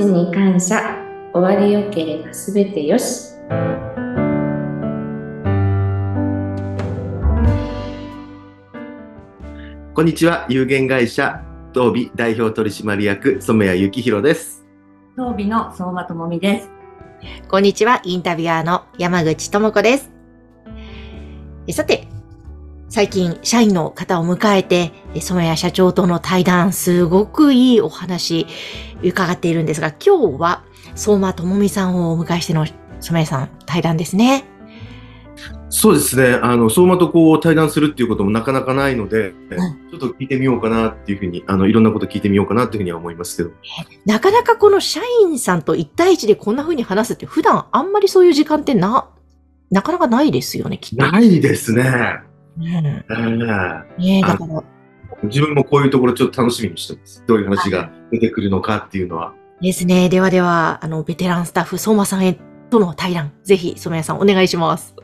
ちに感謝。終わりよければすべてよし。こんにちは。有限会社東美代表取締役染谷幸宏です。当美の相馬智美です。こんにちは、インタビュアーの山口智子です。えさて、最近、社員の方を迎えて、え染谷社長との対談、すごくいいお話、伺っているんですが、今日は、相馬智美さんをお迎えしての染谷さん、対談ですね。そうですねあの相馬とこう対談するっていうこともなかなかないので、ちょっと聞いてみようかなっていうふうにあのいろんなこと聞いてみようかなっていうふうには思いますけどなかなかこの社員さんと一対一でこんな風に話すって、普段あんまりそういう時間ってな、なかなかないですよね、きっと。ないですね、うんええねえだから、自分もこういうところちょっと楽しみにしてますどういう話が出てくるのかっていうのはですね。ではでは、あの、ベテランスタッフ、相馬さんへとの対談、ぜひ、染谷さんお願いします。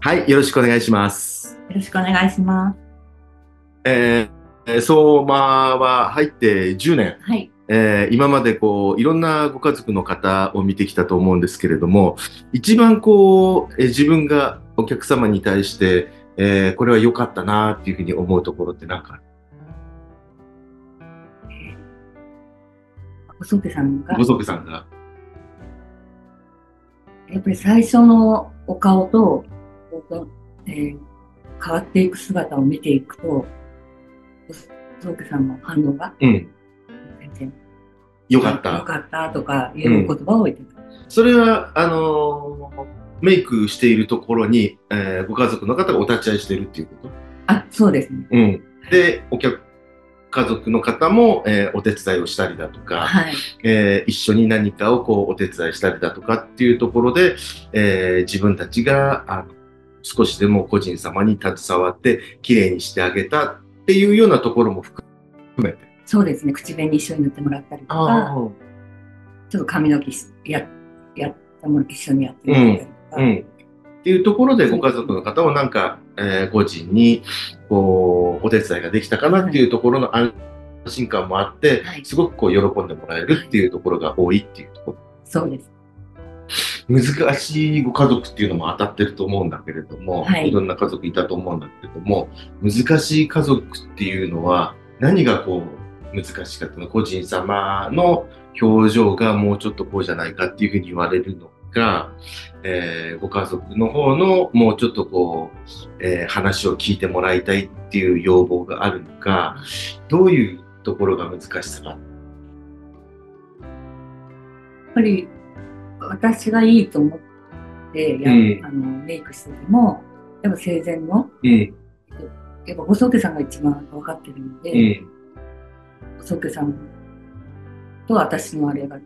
はいよろしくお願いしますよろしくお願いします。えー、相馬は入って10年はい。えー今までこういろんなご家族の方を見てきたと思うんですけれども一番こう、えー自分がお客様に対して、えーこれは良かったなっていうふうに思うところって何かある？細手さんが？ご、族さんが？やっぱり最初のお顔と、えー変わっていく姿を見ていくと、細手さんの反応がうん。全然良かった。よかったとかいう言葉を言ってた。それは、あのーメイクしているところに、えーご家族の方がお立ち会いしているっていうこと？あ、そうですね。うん。で、お客、家族の方も、えーお手伝いをしたりだとか、はい。えー一緒に何かをこうお手伝いしたりだとかっていうところで、えー自分たちがあの少しでも個人様に携わってきれいにしてあげたっていうようなところも含めて。そうですね。口紅一緒に塗ってもらったりとか、ちょっと髪の毛しややったもの一緒にやってもらったりとか、うん。っていうところでご家族の方をなんか、えー個人にこうお手伝いができたかなっていうところの安心感もあって、はいすごくこう喜んでもらえるっていうところが多いっていうところ。そうです。難しいご家族っていうのも当たってると思うんだけれども、はいい、ろんな家族いたと思うんだけれども、難しい家族っていうのは何がこう難しかったの？個人様の表情がもうちょっとこうじゃないかっていうふうに言われるのか、えーご家族の方のもうちょっとこう、えー話を聞いてもらいたいっていう要望があるのか、どういうところが難しさが？やっぱり私がいいと思ってや、うん。あのメイクしてても、やっぱ生前の、うん、やっぱ細家さんが一番分かってるので、うん。細家さんと私のあれが、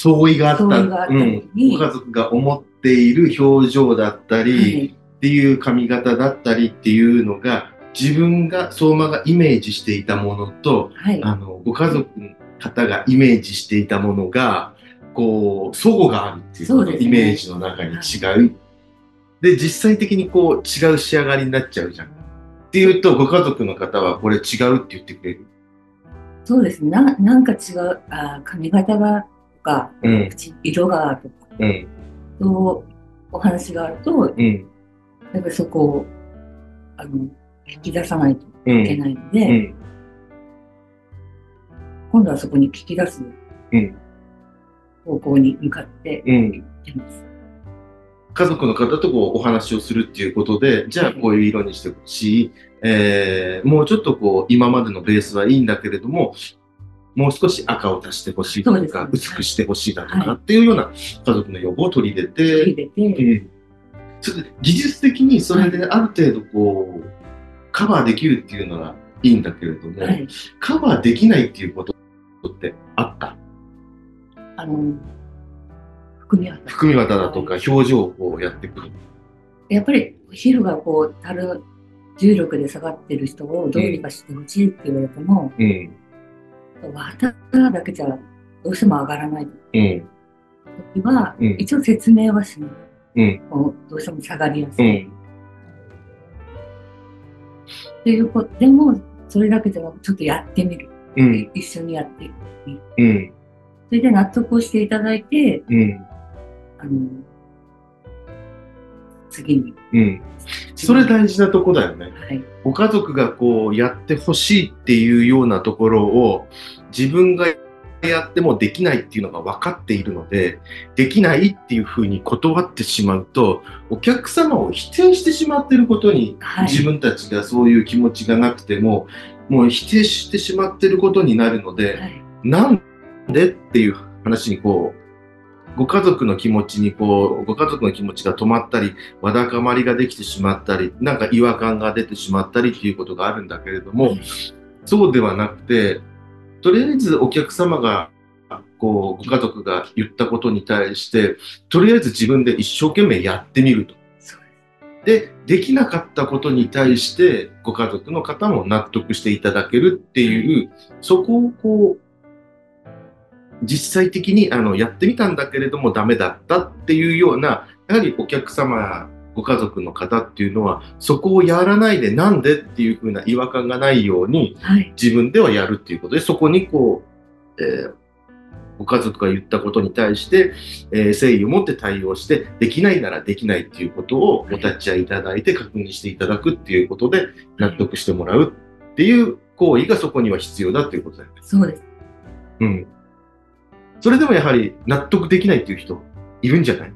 相違があった。うん、ご家族が思っている表情だったり、はいっていう髪型だったりっていうのが、自分が、相馬がイメージしていたものと、はい、あの、ご家族の方がイメージしていたものが、こう、相互があるっていうねイメージの中に違う。で、実際的にこう、違う仕上がりになっちゃうじゃん。っていうと、ご家族の方はこれ違うって言ってくれる。そうですね。ななんか違う、あ髪型がとか、うん、口色がとか、うん、そうお話があると、うん、やっぱりそこを、あの、引き出さないとうん、いけないので、うん、今度はそこに聞き出すうん。方向に向かってうん。いってます。家族の方とこうお話をするっていうことで、じゃあこういう色にしてほしい、えーもうちょっとこう今までのベースはいいんだけれども、もう少し赤を足してほしいだとか、そうです薄くしてほしいだとかはい。っていうような家族の要望を取り入れて、入れて、うん。ちょっと技術的にそれである程度こう、カバーできるっていうのはいいんだけれども、はい、カバーできないっていうことってあった？あの、含み型。含み型だとか表情をこうやってくる。やっぱり皮膚がこう、たる重力で下がってる人をどうにかしてほしいって言われても、うん、綿だけじゃどうしても上がらないうん、時は、うん一応説明はします。うん、こうどうしても下がりやすい。うん、っていうことでも、それだけでもちょっとやってみる。うん、一緒にやってみる。うん。それで納得をしていただいて、うん。あの、次に。うん。それ大事なとこだよね。はい。ご家族がこうやってほしいっていうようなところを自分がやってもできないっていうのが分かっているので、できないっていうふうに断ってしまうと、お客様を否定してしまっていることに、はい。自分たちがそういう気持ちがなくても、もう否定してしまっていることになるので、はい。なんでっていう話にこう、ご家族の気持ちにこう、ご家族の気持ちが止まったり、わだかまりができてしまったり、なんか違和感が出てしまったりっていうことがあるんだけれども、そうではなくて、とりあえずお客様が、こう、ご家族が言ったことに対して、とりあえず自分で一生懸命やってみると。で、できなかったことに対して、ご家族の方も納得していただけるっていう、そこをこう、実際的にあのやってみたんだけれどもダメだったっていうような、やはりお客様、ご家族の方っていうのは、そこをやらないでなんでっていうふうな違和感がないように、はい。自分ではやるっていうことで、そこにこう、えーご家族が言ったことに対して、えー誠意を持って対応して、できないならできないっていうことをお立ち会いいただいて確認していただくっていうことで納得してもらうっていう行為がそこには必要だっていうことだよね。そうです。うん。それでもやはり納得できないっていう人いるんじゃない？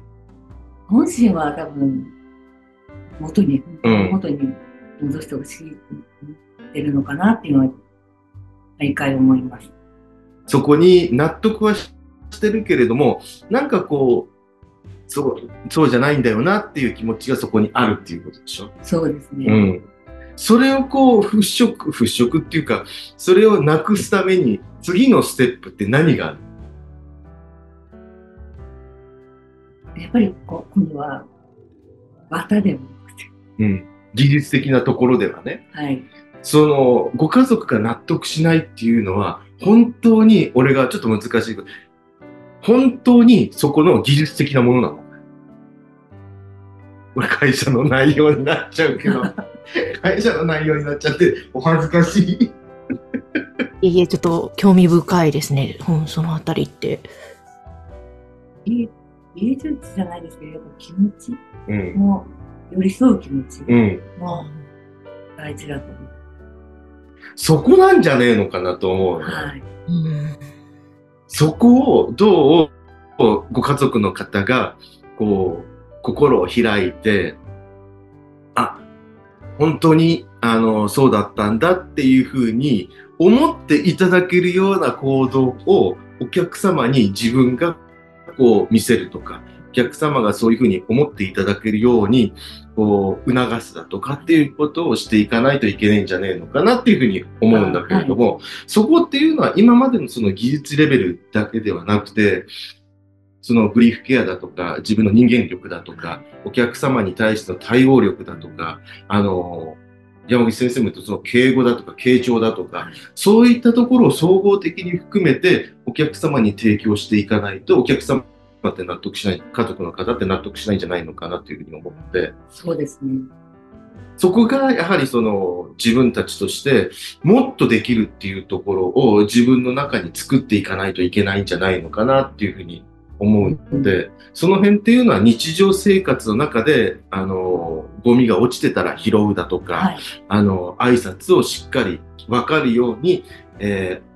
本心は多分、元に、うん元に戻してほしいってるのかなっていうのは、毎回思います。そこに納得はししてるけれども、なんかこう、そう、そうじゃないんだよなっていう気持ちがそこにあるっていうことでしょ？そうですね。うん。それをこう払拭、払拭っていうか、それをなくすために次のステップって何がある？やっぱりこう今度は、綿でもなくて、うん。技術的なところではね。はい。その、ご家族が納得しないっていうのは、本当に、俺がちょっと難しいけど、本当にそこの技術的なものなの俺、会社の内容になっちゃうけど、会社の内容になっちゃって、お恥ずかしい。いえいえ、ちょっと興味深いですね。うん、そのあたりって。技技術じゃないですけど、やっぱ気持ちうん。も、寄り添う気持ちうん。も大事だと思う。そこなんじゃねえのかなと思うの。はい。うん。そこをどうご家族の方がこう心を開いてあ本当にあのそうだったんだっていうふうに思っていただけるような行動をお客様に自分がこう見せるとかお客様がそういうふうに思っていただけるようにこう促すだとかっていうことをしていかないといけないんじゃねえのかなっていうふうに思うんだけれども、そこっていうのは今までのその技術レベルだけではなくて、そのブリーフケアだとか、自分の人間力だとか、お客様に対しての対応力だとか、あの、山口先生も言うとその敬語だとか、傾聴だとか、そういったところを総合的に含めてお客様に提供していかないと、お客様って納得しない、家族の方って納得しないんじゃないのかなというふうに思って、そうですね。そこがやはりその自分たちとしてもっとできるっていうところを自分の中に作っていかないといけないんじゃないのかなっていうふうに思うので、その辺っていうのは日常生活の中で、あの、ゴミが落ちてたら拾うだとか、はい。あの、挨拶をしっかり分かるように、えー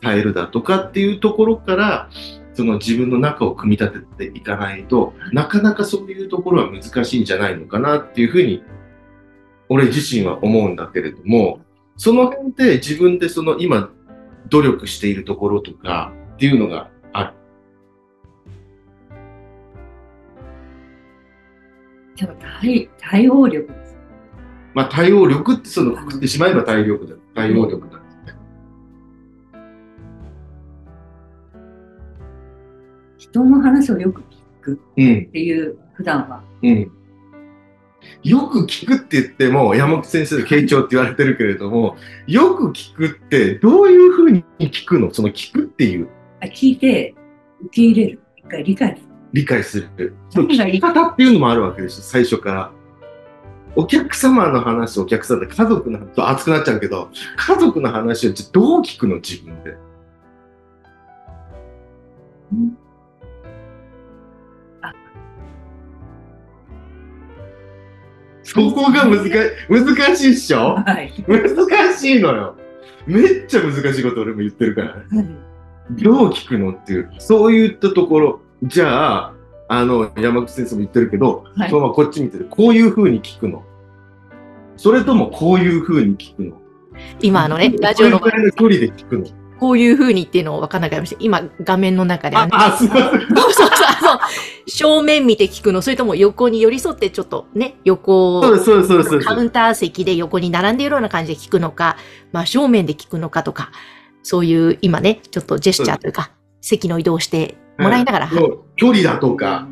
伝えるだとかっていうところから、その自分の中を組み立てていかないと、なかなかそういうところは難しいんじゃないのかなっていうふうに、俺自身は思うんだけれども、その辺で自分でその今努力しているところとかっていうのがある。でも対対応力です。まあ対応力ってそのくくってしまえば対応力だ。対応力だ。人の話をよく聞くうん。っていう、普段は。うん。よく聞くって言っても、山口先生の傾聴って言われてるけれども、よく聞くってどういうふうに聞くの？その聞くっていうあ聞いて、受け入れる。一回理解する。理解する。その聞き方っていうのもあるわけですよ、最初から。お客様の話、お客様で家族の話、と熱くなっちゃうけど、家族の話をどう聞くの？自分で。うんそこが難し難しいっしょ？はい。難しいのよ。めっちゃ難しいこと俺も言ってるからね。どう聞くのっていう、そういったところ、じゃあ、あの、山口先生も言ってるけど、はいそのままこっち見てる。こういう風に聞くの。それともこういう風に聞くの。今あのね、ラジオのこれぐらいの距離で聞くの。こういう風にっていうのを分かんなくなりました。今、画面の中ではね。ああ、すいません。そうそうそう。正面見て聞くの、それとも横に寄り添ってちょっとね、横そうです、そうです、そうです。カウンター席で横に並んでいるような感じで聞くのか、真正面で聞くのかとか、そういう今ね、ちょっとジェスチャーというか、席の移動をしてもらいながら、距離だとか、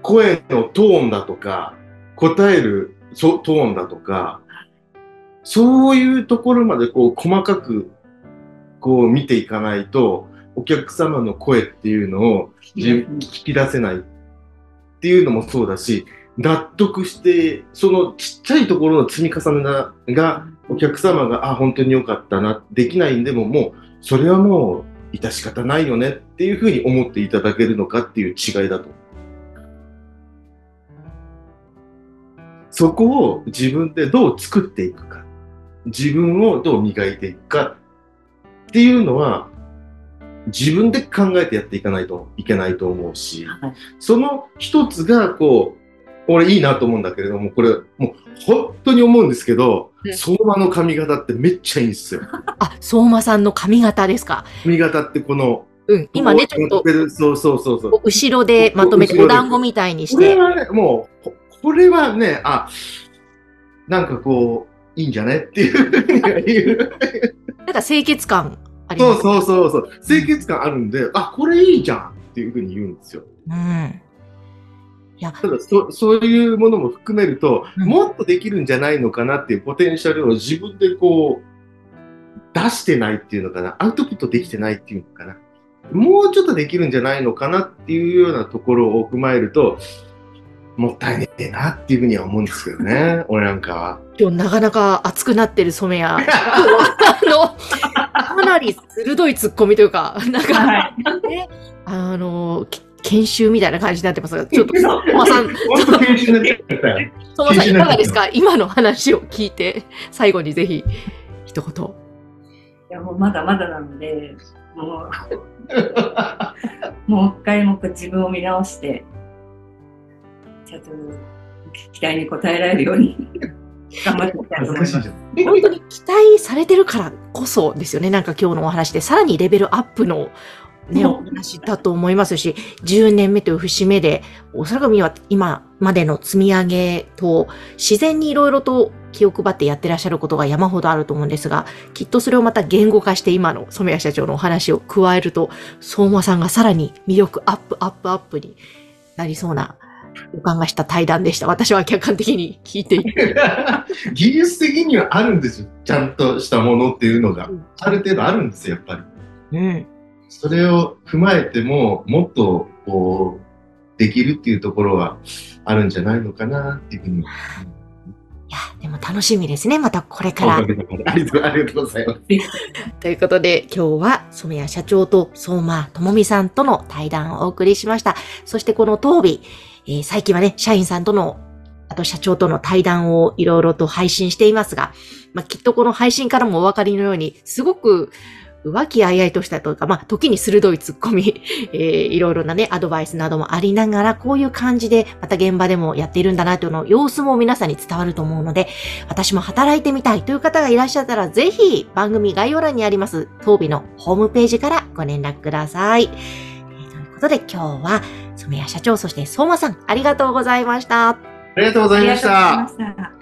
声のトーンだとか、答えるそトーンだとか、そういうところまでこう細かくこう見ていかないと、お客様の声っていうのを自分聞き出せないっていうのもそうだし、納得して、そのちっちゃいところの積み重ねがが、お客様が、あ、本当に良かったな、できないんでももう、それはもう、致し方ないよねっていうふうに思っていただけるのかっていう違いだと。そこを自分でどう作っていくか。自分をどう磨いていくかっていうのは、自分で考えてやっていかないといけないと思うし、はいその一つが、こう、俺いいなと思うんだけれども、これ、もう本当に思うんですけどう、ん相馬の髪型ってめっちゃいいんですよ。あ、相馬さんの髪型ですか？髪型ってこの、うん、今ね、ちょっと、そうそうそうそう。後ろでまとめてお団子みたいにして、これはね、もう、ここれはね、あ、なんかこう、いいんじゃね？っていうふうに言う。なんか清潔感あります。そうそうそうそう。清潔感あるんで、あ、これいいじゃんっていうふうに言うんですよ。うん。いや、ただそ、そういうものも含めると、うんもっとできるんじゃないのかなっていうポテンシャルを自分でこう、出してないっていうのかな。アウトプットできてないっていうのかな。もうちょっとできるんじゃないのかなっていうようなところを踏まえると、もったいねえなっていうふうには思うんですけどね。俺なんかは。今日なかなか熱くなってる染谷。あの、かなり鋭いツッコミというか、なんか、はい。ね、あの、け研修みたいな感じになってますが、ちょっと、相馬さん、研修になっちゃったよ。相馬さんいかがですか？今の話を聞いて、最後にぜひ、一言。いや、もうまだまだなので、もう、もう一回もう自分を見直して、ちゃんと期待に応えられるように 頑張っていきたいと思います。本当に期待されてるからこそですよね。なんか今日のお話で、さらにレベルアップのね、うんお話だと思いますし、10年目という節目で、おそらくは今までの積み上げと、自然にいろいろと気を配ってやってらっしゃることが山ほどあると思うんですが、きっとそれをまた言語化して今の染谷社長のお話を加えると、相馬さんがさらに魅力アップアップアップになりそうな予感がした対談でした。私は客観的に聞いていて。技術的にはあるんですよ。ちゃんとしたものっていうのがうん。ある程度あるんですよ、やっぱり。うん。それを踏まえても、もっと、こう、できるっていうところはあるんじゃないのかなっていうふうに。いや、でも楽しみですね。またこれかおらありがとうございます。ということで、今日は染谷社長と相馬智美さんとの対談をお送りしました。そしてこの当日、えー最近はね、社員さんとの、あと社長との対談をいろいろと配信していますが、まあ、きっとこの配信からもお分かりのように、すごく和気あいあいとしたというか、まあ、時に鋭い突っ込み、えーいろいろなね、アドバイスなどもありながら、こういう感じで、また現場でもやっているんだなというの様子も皆さんに伝わると思うので、私も働いてみたいという方がいらっしゃったら、ぜひ番組概要欄にあります当日のホームページからご連絡ください。ということで今日は染谷社長、そして相馬さん、ありがとうございました。ありがとうございました。ありがとうございました。